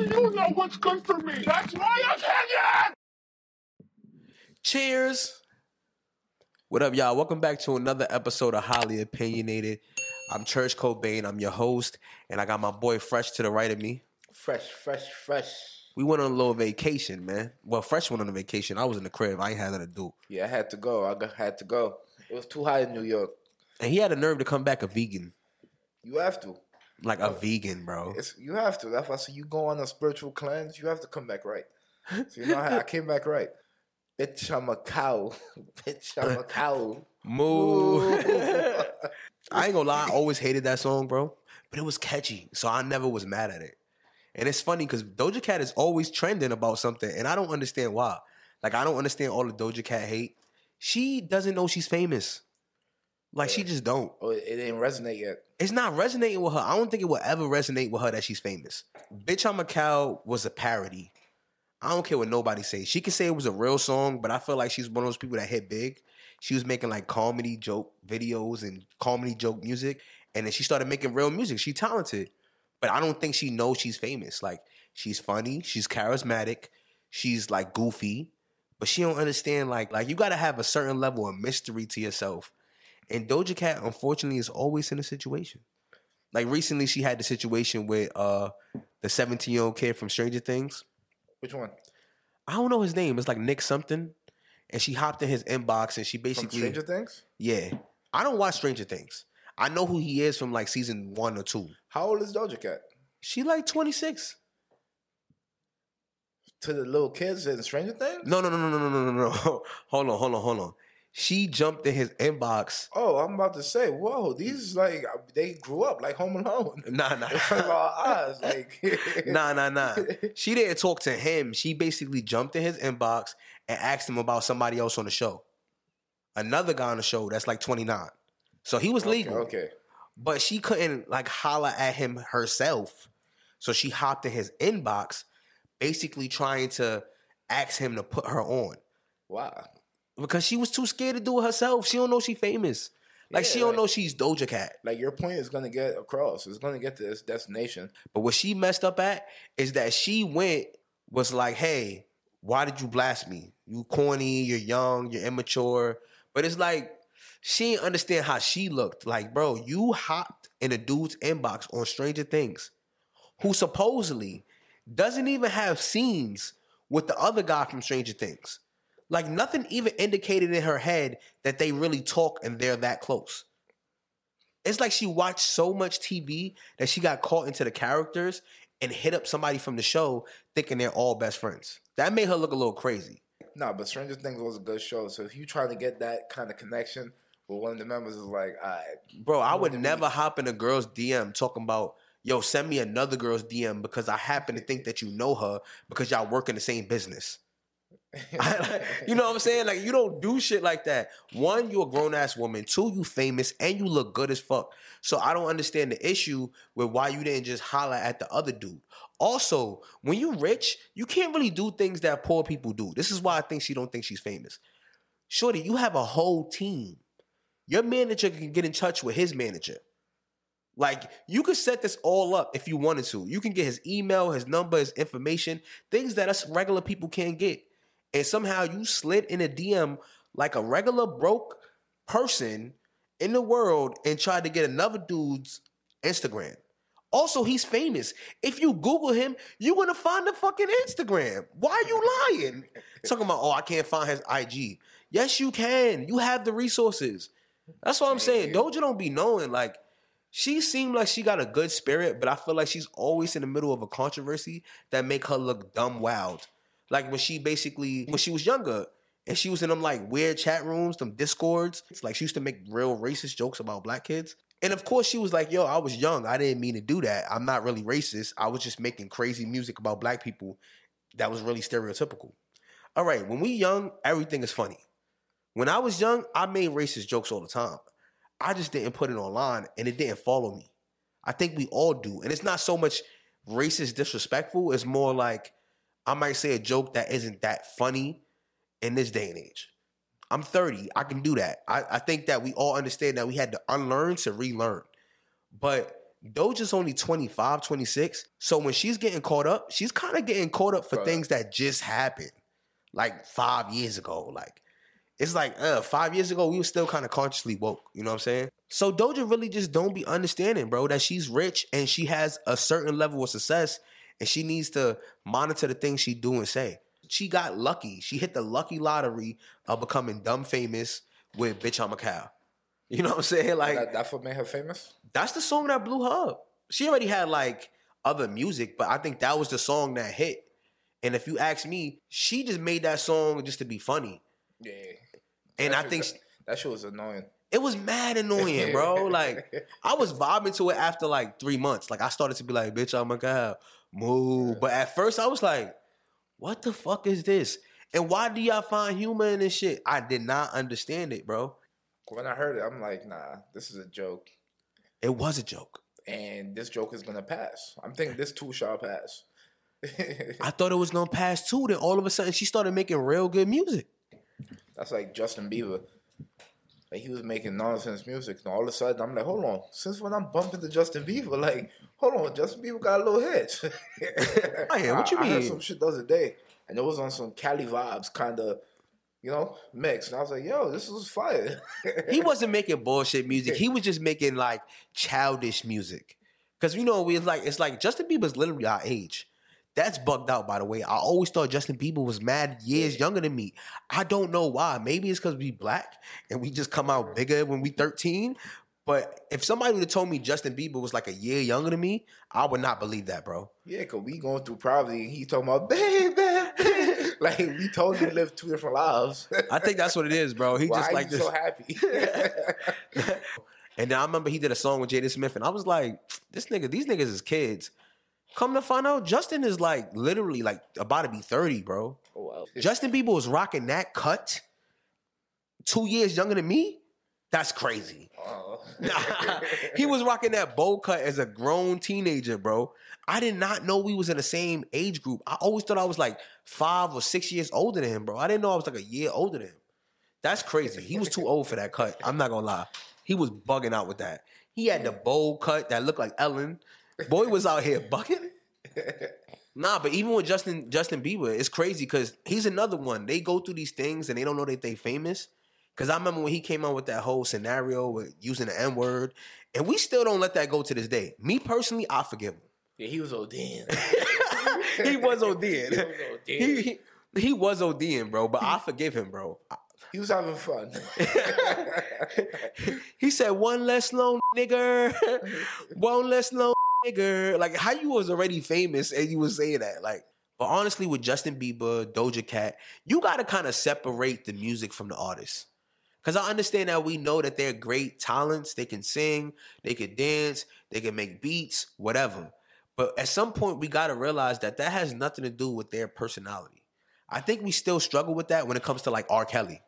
Only you know what's good for me. That's my opinion. Cheers. What up, y'all? Welcome back to another episode of Highly Opinionated. I'm Church Cobain. I'm your host, and I got my boy Fresh to the right of me. Fresh, fresh, fresh. We went on a little vacation, man. Well, Fresh went on a vacation. I was in the crib. I ain't had nothing to do. Yeah, I had to go. I got, had to go. It was too hot in New York. And he had a nerve to come back a vegan. You have to. Like a vegan, bro. It's you have to. That's why I say you go on a spiritual cleanse. You have to come back right. So you know how I came back right. Bitch, I'm a cow. Bitch, I'm a cow. Moo. I ain't gonna lie, I always hated that song, bro. But it was catchy, so I never was mad at it. And it's funny because Doja Cat is always trending about something, and I don't understand why. Like, I don't understand all the Doja Cat hate. She doesn't know she's famous. Like, she just don't. Oh, it didn't resonate yet. It's not resonating with her. I don't think it will ever resonate with her that she's famous. Bitch, I'm a Cow was a parody. I don't care what nobody says. She can say it was a real song, but I feel like she's one of those people that hit big. She was making like comedy joke videos and comedy joke music, and then she started making real music. She talented, but I don't think she knows she's famous. Like she's funny, she's charismatic, she's like goofy, but she don't understand like like you got to have a certain level of mystery to yourself. And Doja Cat, unfortunately, is always in a situation. Like recently, she had the situation with uh the 17 year old kid from Stranger Things. Which one? I don't know his name. It's like Nick something. And she hopped in his inbox and she basically. From Stranger Things? Yeah. I don't watch Stranger Things. I know who he is from like season one or two. How old is Doja Cat? She like 26. To the little kids in Stranger Things? No, no, no, no, no, no, no, no. hold on, hold on, hold on. She jumped in his inbox. Oh, I'm about to say, whoa, these like they grew up like Home Alone. Nah, nah. In front of our eyes, like nah, nah, nah. She didn't talk to him. She basically jumped in his inbox and asked him about somebody else on the show. Another guy on the show that's like 29. So he was legal. Okay. But she couldn't like holler at him herself. So she hopped in his inbox, basically trying to ask him to put her on. Wow. Because she was too scared to do it herself. She don't know she famous. Like Yeah, she don't like- know she's Doja Cat. Like your point is gonna get across. It's gonna get to this destination. But what she messed up at is that she went was like, "Hey, why did you blast me? You corny, you're young, you're immature." But it's like she didn't understand how she looked. Like, bro, you hopped in a dude's inbox on Stranger Things, who supposedly doesn't even have scenes with the other guy from Stranger Things. Like nothing even indicated in her head that they really talk and they're that close. It's like she watched so much TV that she got caught into the characters and hit up somebody from the show thinking they're all best friends. That made her look a little crazy. No, but Stranger Things was a good show. So if you trying to get that kind of connection with one of the members, is like, all right, Bro, I would never hop in a girl's DM talking about, yo, send me another girl's DM because I happen to think that you know her because y'all work in the same business. you know what I'm saying? Like you don't do shit like that. One, you're a grown ass woman. Two, you famous and you look good as fuck. So I don't understand the issue with why you didn't just holler at the other dude. Also, when you rich, you can't really do things that poor people do. This is why I think she don't think she's famous. Shorty, you have a whole team. Your manager can get in touch with his manager. Like you could set this all up if you wanted to. You can get his email, his number, his information, things that us regular people can't get. And somehow you slid in a DM like a regular broke person in the world and tried to get another dude's Instagram. Also, he's famous. If you Google him, you're gonna find the fucking Instagram. Why are you lying? Talking about, oh, I can't find his IG. Yes, you can. You have the resources. That's what I'm saying. Doja don't be knowing. Like, she seemed like she got a good spirit, but I feel like she's always in the middle of a controversy that make her look dumb wild. Like when she basically when she was younger and she was in them like weird chat rooms, them discords. It's like she used to make real racist jokes about black kids. And of course she was like, yo, I was young. I didn't mean to do that. I'm not really racist. I was just making crazy music about black people that was really stereotypical. All right, when we young, everything is funny. When I was young, I made racist jokes all the time. I just didn't put it online and it didn't follow me. I think we all do. And it's not so much racist disrespectful, it's more like I might say a joke that isn't that funny in this day and age. I'm 30. I can do that. I, I think that we all understand that we had to unlearn to relearn. But Doja's only 25, 26. So when she's getting caught up, she's kind of getting caught up for Right. things that just happened like five years ago. Like, it's like, uh, five years ago, we were still kind of consciously woke. You know what I'm saying? So Doja really just don't be understanding, bro, that she's rich and she has a certain level of success and she needs to monitor the things she do and say. She got lucky. She hit the lucky lottery of becoming dumb famous with Bitch I'm a Cow. You know what I'm saying? Like that, that's what made her famous. that's the song that blew her up. She already had like other music, but I think that was the song that hit. And if you ask me, she just made that song just to be funny. Yeah. And That I think that, that shit was annoying. it was mad annoying, bro. Like I was vibing to it after like three months. Like I started to be like, bitch, oh my god, move. But at first I was like, what the fuck is this? And why do y'all find humor in this shit? I did not understand it, bro. when I heard it, I'm like, nah, this is a joke, It was a joke. and this joke is gonna pass. I'm thinking this too shall pass. I thought it was gonna pass too. Then all of a sudden she started making real good music. That's like Justin Bieber. Like he was making nonsense music, and all of a sudden I'm like, hold on. Since when I'm bumping to Justin Bieber, like, hold on, Justin Bieber got a little hit. Oh, yeah, what you I, I heard mean? some shit the other day, and it was on some Cali vibes, kind of, you know, mix. And I was like, yo, this is fire. he wasn't making bullshit music. He was just making like childish music. Cause you know, we like it's like Justin Bieber's literally our age. That's bugged out, by the way. I always thought Justin Bieber was mad years younger than me. I don't know why. Maybe it's because we black and we just come out bigger when we 13. But if somebody would have told me Justin Bieber was like a year younger than me, I would not believe that, bro. Yeah, cause we going through poverty, and he talking about baby, like we totally live two different lives. I think that's what it is, bro. He Why just like this. so happy? and then I remember he did a song with Jaden Smith, and I was like, this nigga, these niggas is kids. Come to find out, Justin is like literally like about to be 30, bro. oh, wow. Justin Bieber was rocking that cut two years younger than me. That's crazy. Oh. he was rocking that bowl cut as a grown teenager, bro. I did not know we was in the same age group. I always thought I was like five or six years older than him, bro. I didn't know I was like a year older than him. That's crazy. He was too old for that cut. I'm not gonna lie. He was bugging out with that. He had the bowl cut that looked like Ellen. Boy was out here bugging. Nah, but even with Justin Justin Bieber, it's crazy because he's another one. They go through these things and they don't know that they famous. Cause I remember when he came out with that whole scenario with using the N word, and we still don't let that go to this day. Me personally, I forgive him. Yeah, he was ODing. he was ODing. He was ODing. He, he, he was ODing, bro, but I forgive him, bro. He was having fun. he said one less lone nigger, one less lone nigger. Like how you was already famous and you was saying that. Like, but honestly, with Justin Bieber, Doja Cat, you gotta kind of separate the music from the artist. Cause I understand that we know that they're great talents. They can sing, they can dance, they can make beats, whatever. But at some point, we gotta realize that that has nothing to do with their personality. I think we still struggle with that when it comes to like R. Kelly.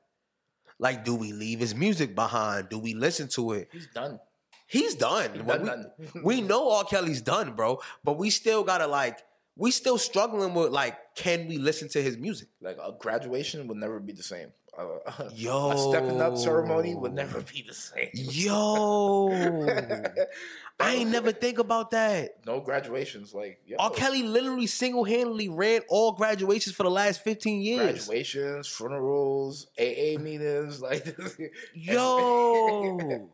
Like, do we leave his music behind? Do we listen to it? He's done. He's done. Done, we, done. we know R. Kelly's done, bro. But we still gotta like, we still struggling with like, can we listen to his music? Like a graduation will never be the same. Uh, Yo. a stepping up ceremony would never be the same. Yo, I ain't never think about that. no graduations. Like yo, R. Kelly literally single handedly ran all graduations for the last fifteen years. graduations, funerals, AA meetings, like Yo.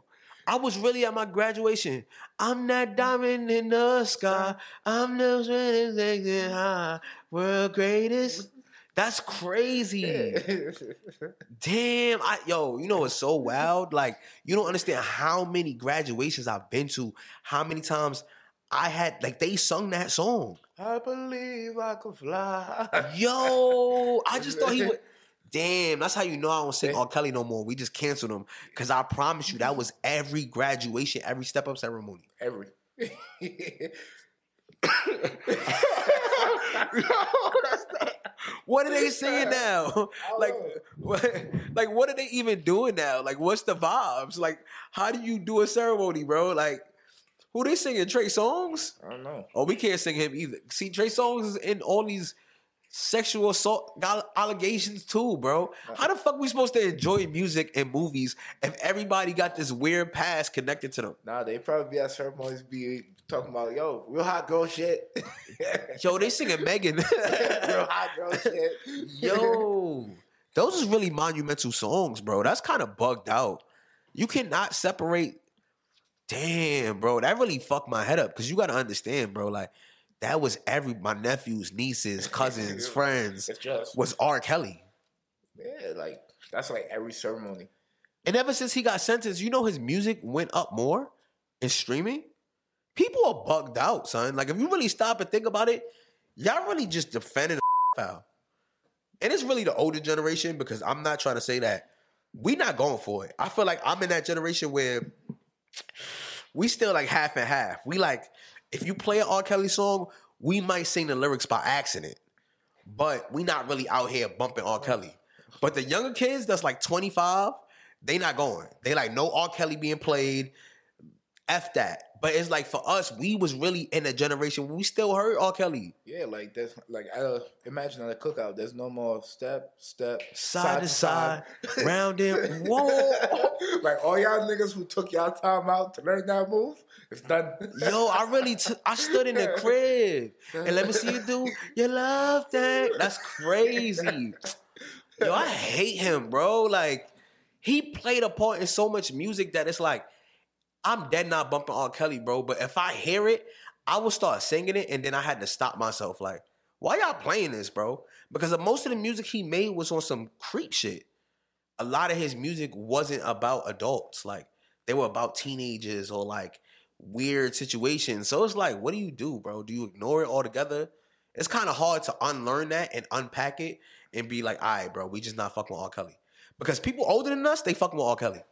I was really at my graduation. I'm that diamond in the sky. I'm the sweetest high. World greatest. That's crazy. Damn. I yo, you know it's so wild. Like, you don't understand how many graduations I've been to, how many times I had like they sung that song. I believe I could fly. Yo, I just thought he would. Damn, that's how you know I don't sing R. Kelly no more. We just canceled him because I promise you that was every graduation, every step up ceremony. Every. What are they singing now? Like, what, like what are they even doing now? Like, what's the vibes? Like, how do you do a ceremony, bro? Like, who they singing? Trey Songz? I don't know. Oh, we can't sing him either. See, Trey Songz is in all these sexual assault allegations too, bro. Uh-huh. How the fuck we supposed to enjoy music and movies if everybody got this weird past connected to them? Nah, they probably be at ceremonies be talking about yo real hot girl shit. Yo, they singing Megan. real hot girl shit. Yo, those is really monumental songs, bro. That's kind of bugged out. You cannot separate. Damn, bro, that really fucked my head up because you got to understand, bro. Like that was every my nephews, nieces, cousins, friends It's just was R. Kelly. yeah, like that's like every ceremony. And ever since he got sentenced, you know his music went up more in streaming. People are bugged out, son. Like if you really stop and think about it, y'all really just defending the foul. And it's really the older generation because I'm not trying to say that we not going for it. I feel like I'm in that generation where we still like half and half. We like if you play an R. Kelly song, we might sing the lyrics by accident, but we not really out here bumping R. Kelly. But the younger kids that's like 25, they not going. They like no R. Kelly being played. F that. But it's like for us, we was really in a generation where we still heard R. Kelly. Yeah, like there's like I a, imagine at a cookout, there's no more step, step, Side to side, round and whoa. like all y'all niggas who took y'all time out to learn that move, it's done. Yo, I really took I stood in the crib and let me see you do your love thing. That's crazy. Yo, I hate him, bro. Like, he played a part in so much music that it's like, I'm dead not bumping R. Kelly, bro. But if I hear it, I will start singing it, and then I had to stop myself. Like, why y'all playing this, bro? Because most of the music he made was on some creep shit. A lot of his music wasn't about adults. Like, they were about teenagers or like weird situations. So it's like, what do you do, bro? Do you ignore it altogether? It's kind of hard to unlearn that and unpack it and be like, all right, bro, we just not fucking with R. Kelly. Because people older than us, they fucking with R. Kelly.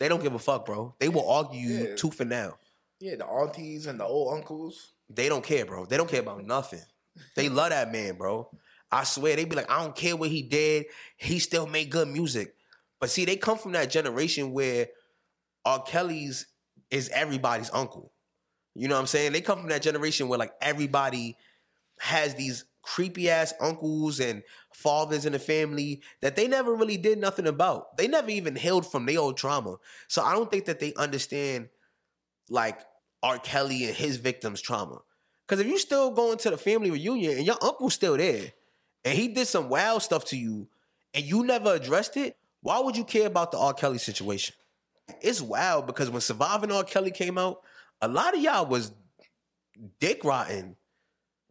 They don't give a fuck, bro. They will argue you Yeah. tooth and nail. Yeah, the aunties and the old uncles. They don't care, bro. They don't care about nothing. They love that man, bro. I swear, they be like, I don't care what he did. He still made good music. But see, they come from that generation where R. Kelly's is everybody's uncle. You know what I'm saying? They come from that generation where like everybody has these creepy ass uncles and fathers in the family that they never really did nothing about. They never even healed from their old trauma. So I don't think that they understand like R. Kelly and his victims' trauma. Because if you still going to the family reunion and your uncle's still there and he did some wild stuff to you and you never addressed it, why would you care about the R. Kelly situation? It's wild because when Surviving R. Kelly came out, a lot of y'all was dick rotten.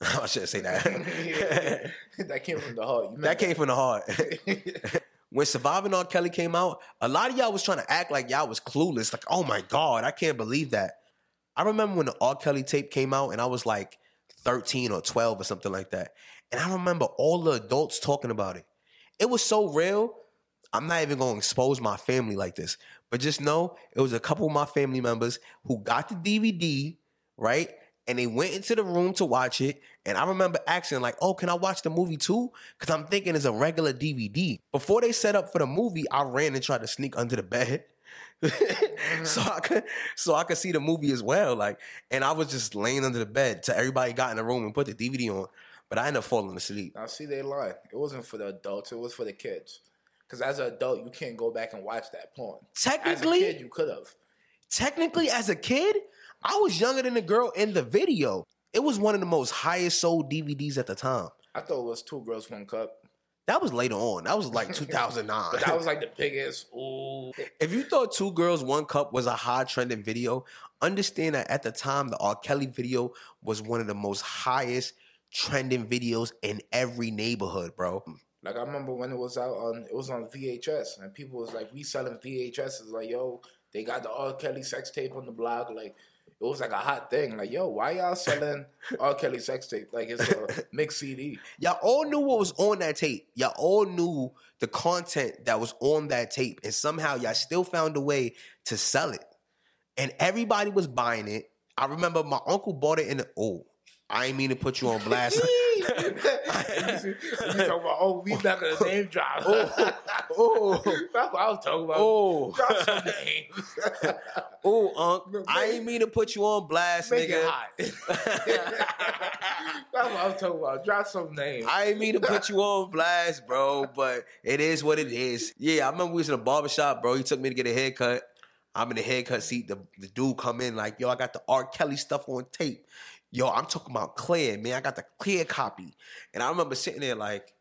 I shouldn't say that. that came from the heart. That came from the heart. when Surviving R. Kelly came out, a lot of y'all was trying to act like y'all was clueless. Like, oh my God, I can't believe that. I remember when the R. Kelly tape came out and I was like 13 or 12 or something like that. And I remember all the adults talking about it. It was so real. I'm not even going to expose my family like this, but just know it was a couple of my family members who got the DVD, right? And they went into the room to watch it. And I remember asking, like, oh, can I watch the movie too? Because I'm thinking it's a regular DVD. Before they set up for the movie, I ran and tried to sneak under the bed. so mm-hmm. I could so I could see the movie as well. Like, and I was just laying under the bed till everybody got in the room and put the DVD on. But I ended up falling asleep. I see, they lie. It wasn't for the adults. It was for the kids. Because as an adult, you can't go back and watch that porn. As a Technically, kid, you could have. technically, as a kid, I was younger than the girl in the video. It was one of the most highest sold DVDs at the time. I thought it was two girls, one cup. That was later on. That was like 2009. But that was like the biggest. Ooh. if you thought Two Girls One Cup was a high trending video, understand that at the time the R. Kelly video was one of the most highest trending videos in every neighborhood, bro. Like I remember when it was out on it was on VHS and people was like reselling VHS. like yo, they got the R. Kelly sex tape on the blog. Like it was like a hot thing. Like yo, why y'all selling R. Kelly sex tape? Like it's a mixed CD. Y'all all knew what was on that tape. Y'all all knew the content that was on that tape, and somehow y'all still found a way to sell it. And everybody was buying it. I remember my uncle bought it in the oh, I ain't mean to put you on blast. you, you talking about, oh, we not gonna name drop. oh, oh. That's what I was talking about. oh, Drop some names. oh, Unc. I ain't mean to put you on blast, Make it nigga. hot. That's what I was talking about. Drop some names. I ain't mean to put you on blast, bro, but it is what it is. Yeah, I remember we was in a barbershop, bro. He took me to get a haircut. I'm in the haircut seat. The, the dude come in like, yo, I got the R. Kelly stuff on tape. Yo, I'm talking about clear, man. I got the clear copy. And I remember sitting there like,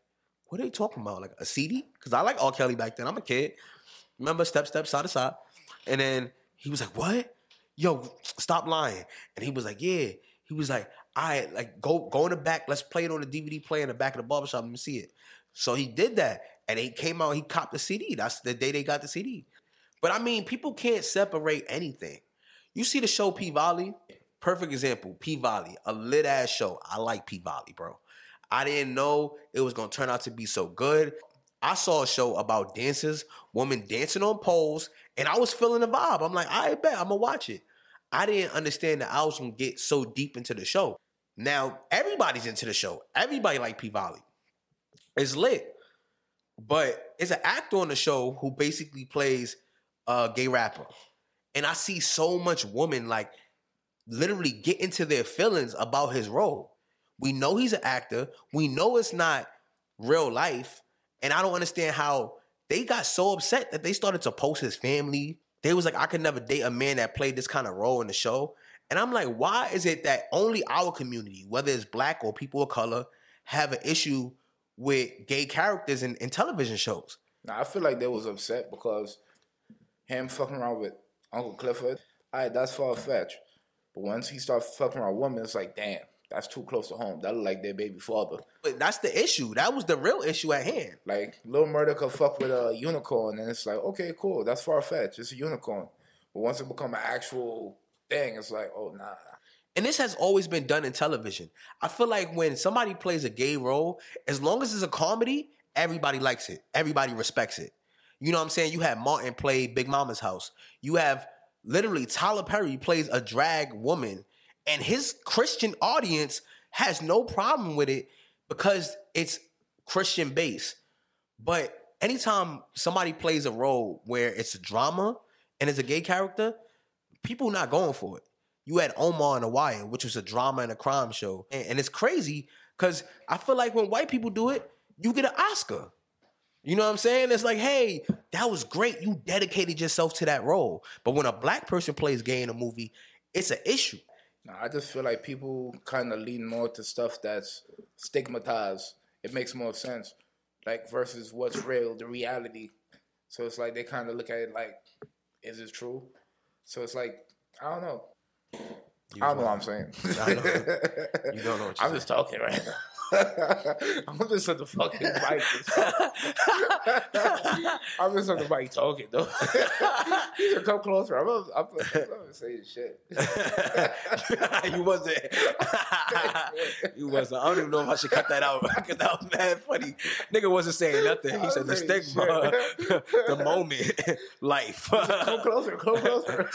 what are they talking about? Like a CD? Because I like R. Kelly back then. I'm a kid. Remember, step, step, side to side. And then he was like, what? Yo, stop lying. And he was like, yeah. He was like, all right, like go go in the back. Let's play it on the DVD player in the back of the barbershop. Me see it. So he did that. And he came out, he copped the CD. That's the day they got the CD. But I mean, people can't separate anything. You see the show P Valley? Perfect example. P Valley, a lit ass show. I like P Valley, bro. I didn't know it was gonna turn out to be so good. I saw a show about dancers, women dancing on poles, and I was feeling the vibe. I'm like, I bet I'm gonna watch it. I didn't understand that I was gonna get so deep into the show. Now everybody's into the show. Everybody like P Valley. It's lit. But it's an actor on the show who basically plays a gay rapper. And I see so much women like literally get into their feelings about his role. We know he's an actor. We know it's not real life. And I don't understand how they got so upset that they started to post his family. They was like, I could never date a man that played this kind of role in the show. And I'm like, why is it that only our community, whether it's black or people of color, have an issue with gay characters in, in television shows? Now I feel like they was upset because him fucking around with Uncle Clifford. Alright, that's far fetched. But once he starts fucking around women, it's like, damn, that's too close to home. That look like their baby father. But that's the issue. That was the real issue at hand. Like Lil Murda could fuck with a unicorn, and it's like, okay, cool, that's far fetched. It's a unicorn. But once it become an actual thing, it's like, oh nah. And this has always been done in television. I feel like when somebody plays a gay role, as long as it's a comedy, everybody likes it. Everybody respects it. You know what I'm saying? You have Martin play Big Mama's house. You have literally Tyler Perry plays a drag woman, and his Christian audience has no problem with it because it's Christian based. But anytime somebody plays a role where it's a drama and it's a gay character, people not going for it. You had Omar and Wire, which was a drama and a crime show. And it's crazy because I feel like when white people do it, you get an Oscar. You know what I'm saying? It's like, hey, that was great. You dedicated yourself to that role. But when a black person plays gay in a movie, it's an issue. Nah, I just feel like people kind of lean more to stuff that's stigmatized. It makes more sense, like versus what's real, the reality. So it's like they kind of look at it like, is this true? So it's like I don't know. I don't know what I'm saying. I know. You don't know what you're I'm just talking right now. I'm just on the fucking mic. I'm just on the mic talking though. you should come closer. I'm gonna, I'm gonna, I'm gonna say this shit. you wasn't. you wasn't. I don't even know if I should cut that out because that was mad funny. Nigga wasn't saying nothing. He said the stigma, the moment, life. Come closer. Come closer.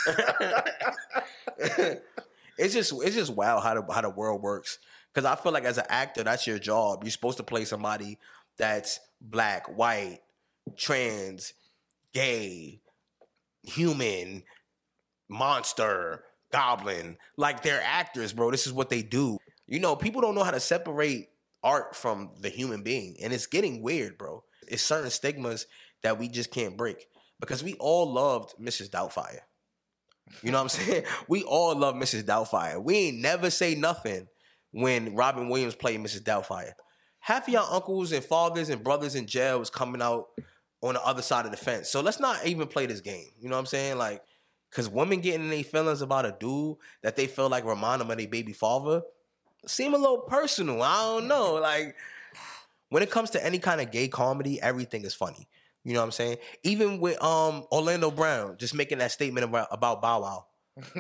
it's just it's just wild how the how the world works. Because I feel like as an actor, that's your job. You're supposed to play somebody that's black, white, trans, gay, human, monster, goblin. Like they're actors, bro. This is what they do. You know, people don't know how to separate art from the human being, and it's getting weird, bro. It's certain stigmas that we just can't break because we all loved Mrs. Doubtfire. You know what I'm saying? We all love Mrs. Doubtfire. We ain't never say nothing when Robin Williams played Mrs. Doubtfire. Half of your uncles and fathers and brothers in jail was coming out on the other side of the fence. So let's not even play this game. You know what I'm saying? Like, cause women getting in their feelings about a dude that they feel like remind them of their baby father seem a little personal. I don't know. Like, when it comes to any kind of gay comedy, everything is funny. You know what I'm saying? Even with um Orlando Brown just making that statement about, about Bow Wow.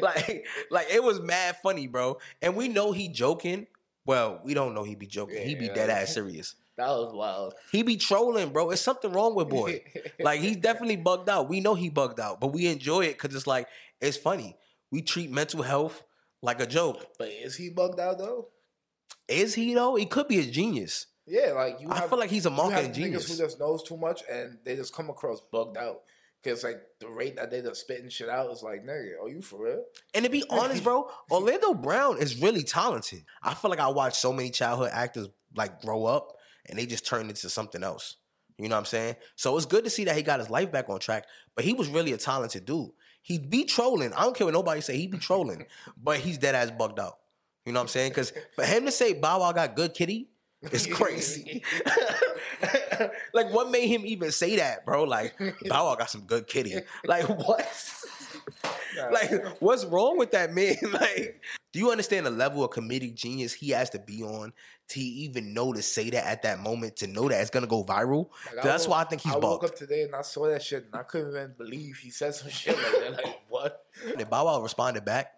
like, like it was mad funny, bro. And we know he joking. Well, we don't know he be joking. he be dead ass serious. That was wild. He be trolling, bro. It's something wrong with boy. like he's definitely bugged out. We know he bugged out, but we enjoy it because it's like it's funny. We treat mental health like a joke. But is he bugged out though? Is he though? He could be a genius. Yeah, like you. I have, feel like he's a marketing niggas genius. who just knows too much, and they just come across bugged out. Cause like the rate that they just spitting shit out is like, nigga, are you for real? And to be honest, bro, Orlando Brown is really talented. I feel like I watched so many childhood actors like grow up and they just turned into something else. You know what I'm saying? So it's good to see that he got his life back on track, but he was really a talented dude. He'd be trolling. I don't care what nobody say, he'd be trolling, but he's dead ass bugged out. You know what I'm saying? Because for him to say Bow Wow got good kitty is crazy. like, what made him even say that, bro? Like, Bow Wow got some good kitty. Like, what? like, what's wrong with that man? Like, do you understand the level of comedic genius he has to be on to even know to say that at that moment, to know that it's gonna go viral? Like, That's woke- why I think he's I woke bugged. up today and I saw that shit and I couldn't even believe he said some shit like that. Like what? And Bow Wow responded back,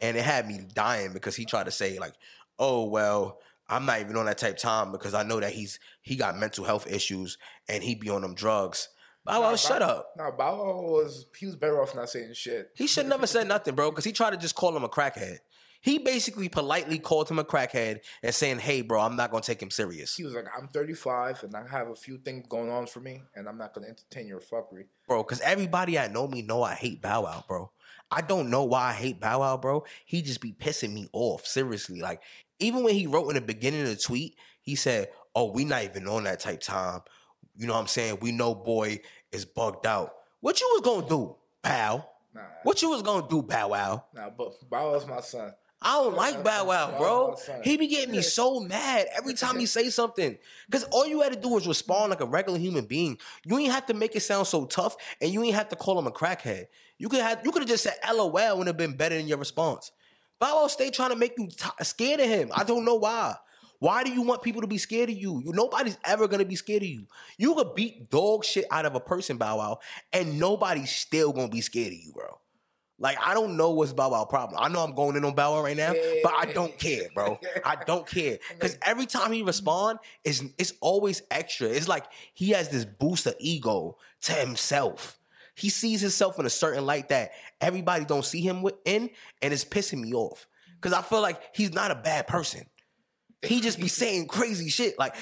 and it had me dying because he tried to say like, "Oh well, I'm not even on that type time because I know that he's he got mental health issues and he be on them drugs." Bow Wow, Nah, shut Bow- up. Nah, Bow Wow was he was better off not saying shit. He should never said nothing, bro, because he tried to just call him a crackhead. He basically politely called him a crackhead and saying, "Hey, bro, I'm not gonna take him serious, He was like, I'm 35 and I have a few things going on for me and I'm not gonna entertain your fuckery. bro." Because everybody I know me know I hate Bow Wow, bro. I don't know why I hate Bow Wow, bro. He just be pissing me off, seriously. Like even when he wrote in the beginning of the tweet, he said, "Oh, we not even on that type time." You know what I'm saying? We know boy is bugged out. What you was gonna do, Bow? Nah, What you was gonna do, Bow Wow? nah, but Bow Wow's my son. I don't like Bow Wow, bro. He be getting me so mad every time he say something. Cause all you had to do was respond like a regular human being. You ain't have to make it sound so tough, and you ain't have to call him a crackhead. You could have you could have just said LOL and have been better than your response. Bow Wow stay trying to make you t- scared of him. I don't know why. Why do you want people to be scared of you? you? Nobody's ever gonna be scared of you. You could beat dog shit out of a person, Bow Wow, and nobody's still gonna be scared of you, bro. Like I don't know what's Bow Wow problem. I know I'm going in on Bow Wow right now, but I don't care, bro. I don't care because every time he respond, it's it's always extra. It's like he has this boost of ego to himself. He sees himself in a certain light that everybody don't see him in, and it's pissing me off because I feel like he's not a bad person. He just be saying crazy shit. Like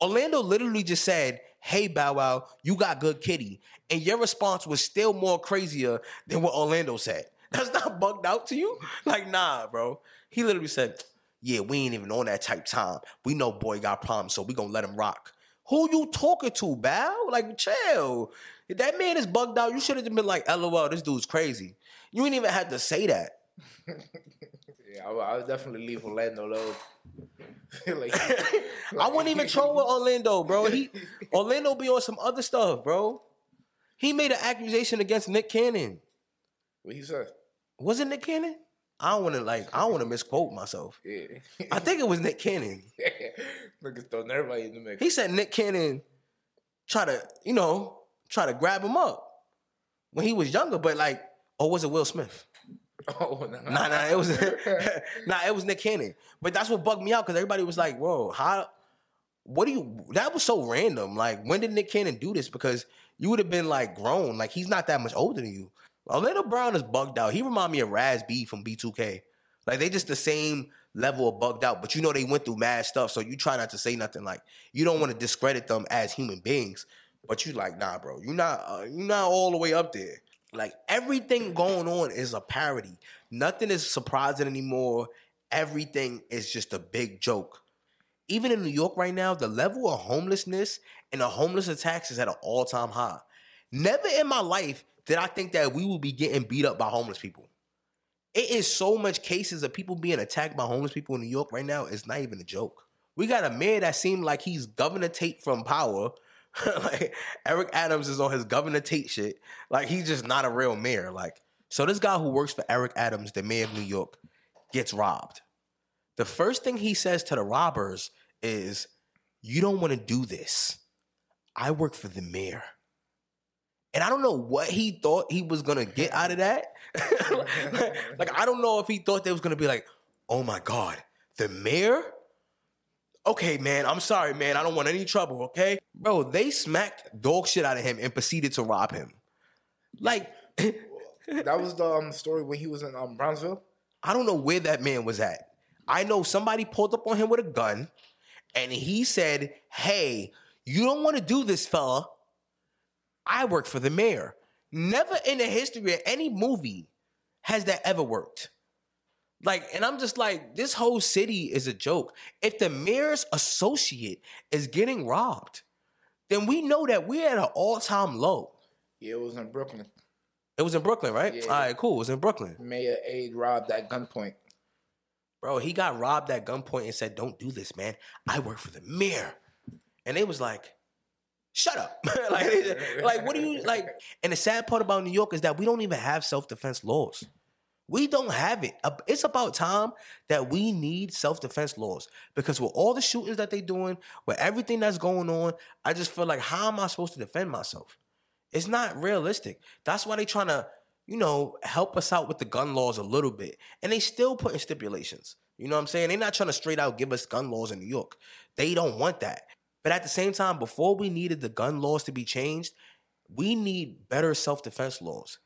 Orlando literally just said, "Hey Bow Wow, you got good kitty," and your response was still more crazier than what Orlando said. That's not bugged out to you? Like, nah, bro. He literally said, "Yeah, we ain't even on that type time. We know boy got problems, so we gonna let him rock." Who you talking to, Bow? Like, chill. If that man is bugged out, you should have been like, "LOL, this dude's crazy." You ain't even had to say that. Yeah, I, would- I would definitely leave Orlando alone. like, I wouldn't even troll with Orlando, bro. He Orlando be on some other stuff, bro. He made an accusation against Nick Cannon. What he said? Was it Nick Cannon? I don't want to like. I don't want to misquote myself. Yeah. I think it was Nick Cannon. Niggas throwing everybody in the mix. He said Nick Cannon try to, you know, try to grab him up when he was younger. But like, or was it Will Smith? oh, no. Nah, nah, it was nah, it was Nick Cannon. But that's what bugged me out because everybody was like, "Whoa, how? What do you?" That was so random. Like, when did Nick Cannon do this? Because you would have been like grown. Like, he's not that much older than you. Orlando Brown is bugged out. He remind me of Raz B from B2K. Like, they just the same level of bugged out. But you know they went through mad stuff, so you try not to say nothing. Like, you don't want to discredit them as human beings. But you like, nah, bro, you're not, uh, you're not all the way up there. Like everything going on is a parody. Nothing is surprising anymore. Everything is just a big joke. Even in New York right now, the level of homelessness and the homeless attacks is at an all-time high. Never in my life did I think that we would be getting beat up by homeless people. It is so much cases of people being attacked by homeless people in New York right now. It's not even a joke. We got a mayor that seemed like he's Governor Tate from Power. like Eric Adams is on his Governor Tate shit. Like he's just not a real mayor. Like so, this guy who works for Eric Adams, the mayor of New York, gets robbed. The first thing he says to the robbers is, "You don't want to do this. I work for the mayor." And I don't know what he thought he was gonna get out of that. like I don't know if he thought they was gonna be like, "Oh my god, the mayor." Okay, man, I'm sorry, man. I don't want any trouble, okay? Bro, they smacked dog shit out of him and proceeded to rob him. Like, That was the um, story when he was in um, Brownsville. I don't know where that man was at. I know somebody pulled up on him with a gun and he said, Hey, you don't want to do this, fella. I work for the mayor. Never in the history of any movie has that ever worked. Like, and I'm just like, this whole city is a joke. If the mayor's associate is getting robbed, then we know that we're at an all-time low. Yeah, it was in Brooklyn. It was in Brooklyn, right? Yeah. All right, cool. It was in Brooklyn. Mayor Aide robbed at gunpoint. Bro, he got robbed at gunpoint and said, Don't do this, man. I work for the mayor. And they was like, Shut up. like, like, what do you like? And the sad part about New York is that we don't even have self-defense laws. We don't have it. It's about time that we need self-defense laws. Because with all the shootings that they're doing, with everything that's going on, I just feel like how am I supposed to defend myself? It's not realistic. That's why they're trying to, you know, help us out with the gun laws a little bit. And they still put in stipulations. You know what I'm saying? They're not trying to straight out give us gun laws in New York. They don't want that. But at the same time, before we needed the gun laws to be changed, we need better self-defense laws.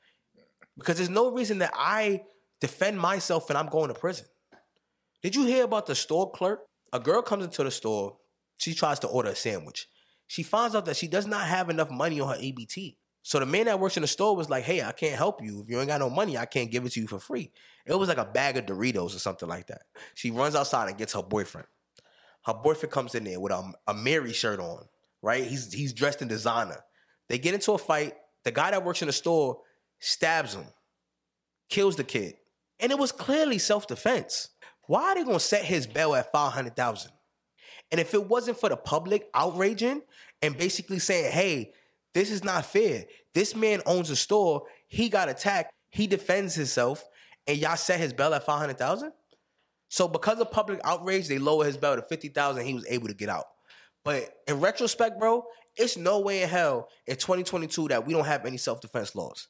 Because there's no reason that I defend myself and I'm going to prison. Did you hear about the store clerk? A girl comes into the store. She tries to order a sandwich. She finds out that she does not have enough money on her EBT. So the man that works in the store was like, "Hey, I can't help you. If you ain't got no money, I can't give it to you for free." It was like a bag of Doritos or something like that. She runs outside and gets her boyfriend. Her boyfriend comes in there with a, Amiri shirt on, right? He's he's dressed in designer. They get into a fight. The guy that works in the store stabs him, kills the kid, and it was clearly self defense. Why are they gonna set his bail at five hundred thousand? And if it wasn't for the public outraging and basically saying, hey, this is not fair. This man owns a store. He got attacked. He defends himself. And y'all set his bail at 500,000? So because of public outrage, they lowered his bail to 50,000. He was able to get out. But in retrospect, bro, it's no way in hell in 2022 that we don't have any self-defense laws.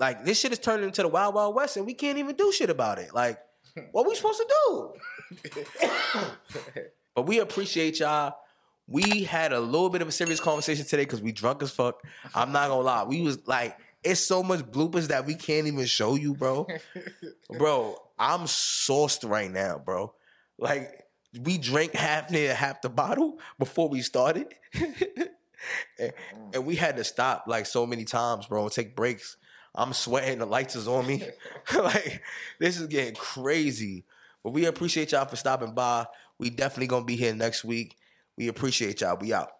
Like this shit is turning into the wild, wild west and we can't even do shit about it. Like, what we supposed to do? But we appreciate y'all. We had a little bit of a serious conversation today because we drunk as fuck. I'm not gonna lie. We was like, it's so much bloopers that we can't even show you, bro. bro, I'm sauced right now, bro. Like, we drank half near half the bottle before we started. and, and we had to stop like so many times, bro, and take breaks. I'm sweating, the lights is on me. like, this is getting crazy. But we appreciate y'all for stopping by. We definitely gonna be here next week. We appreciate y'all. We out.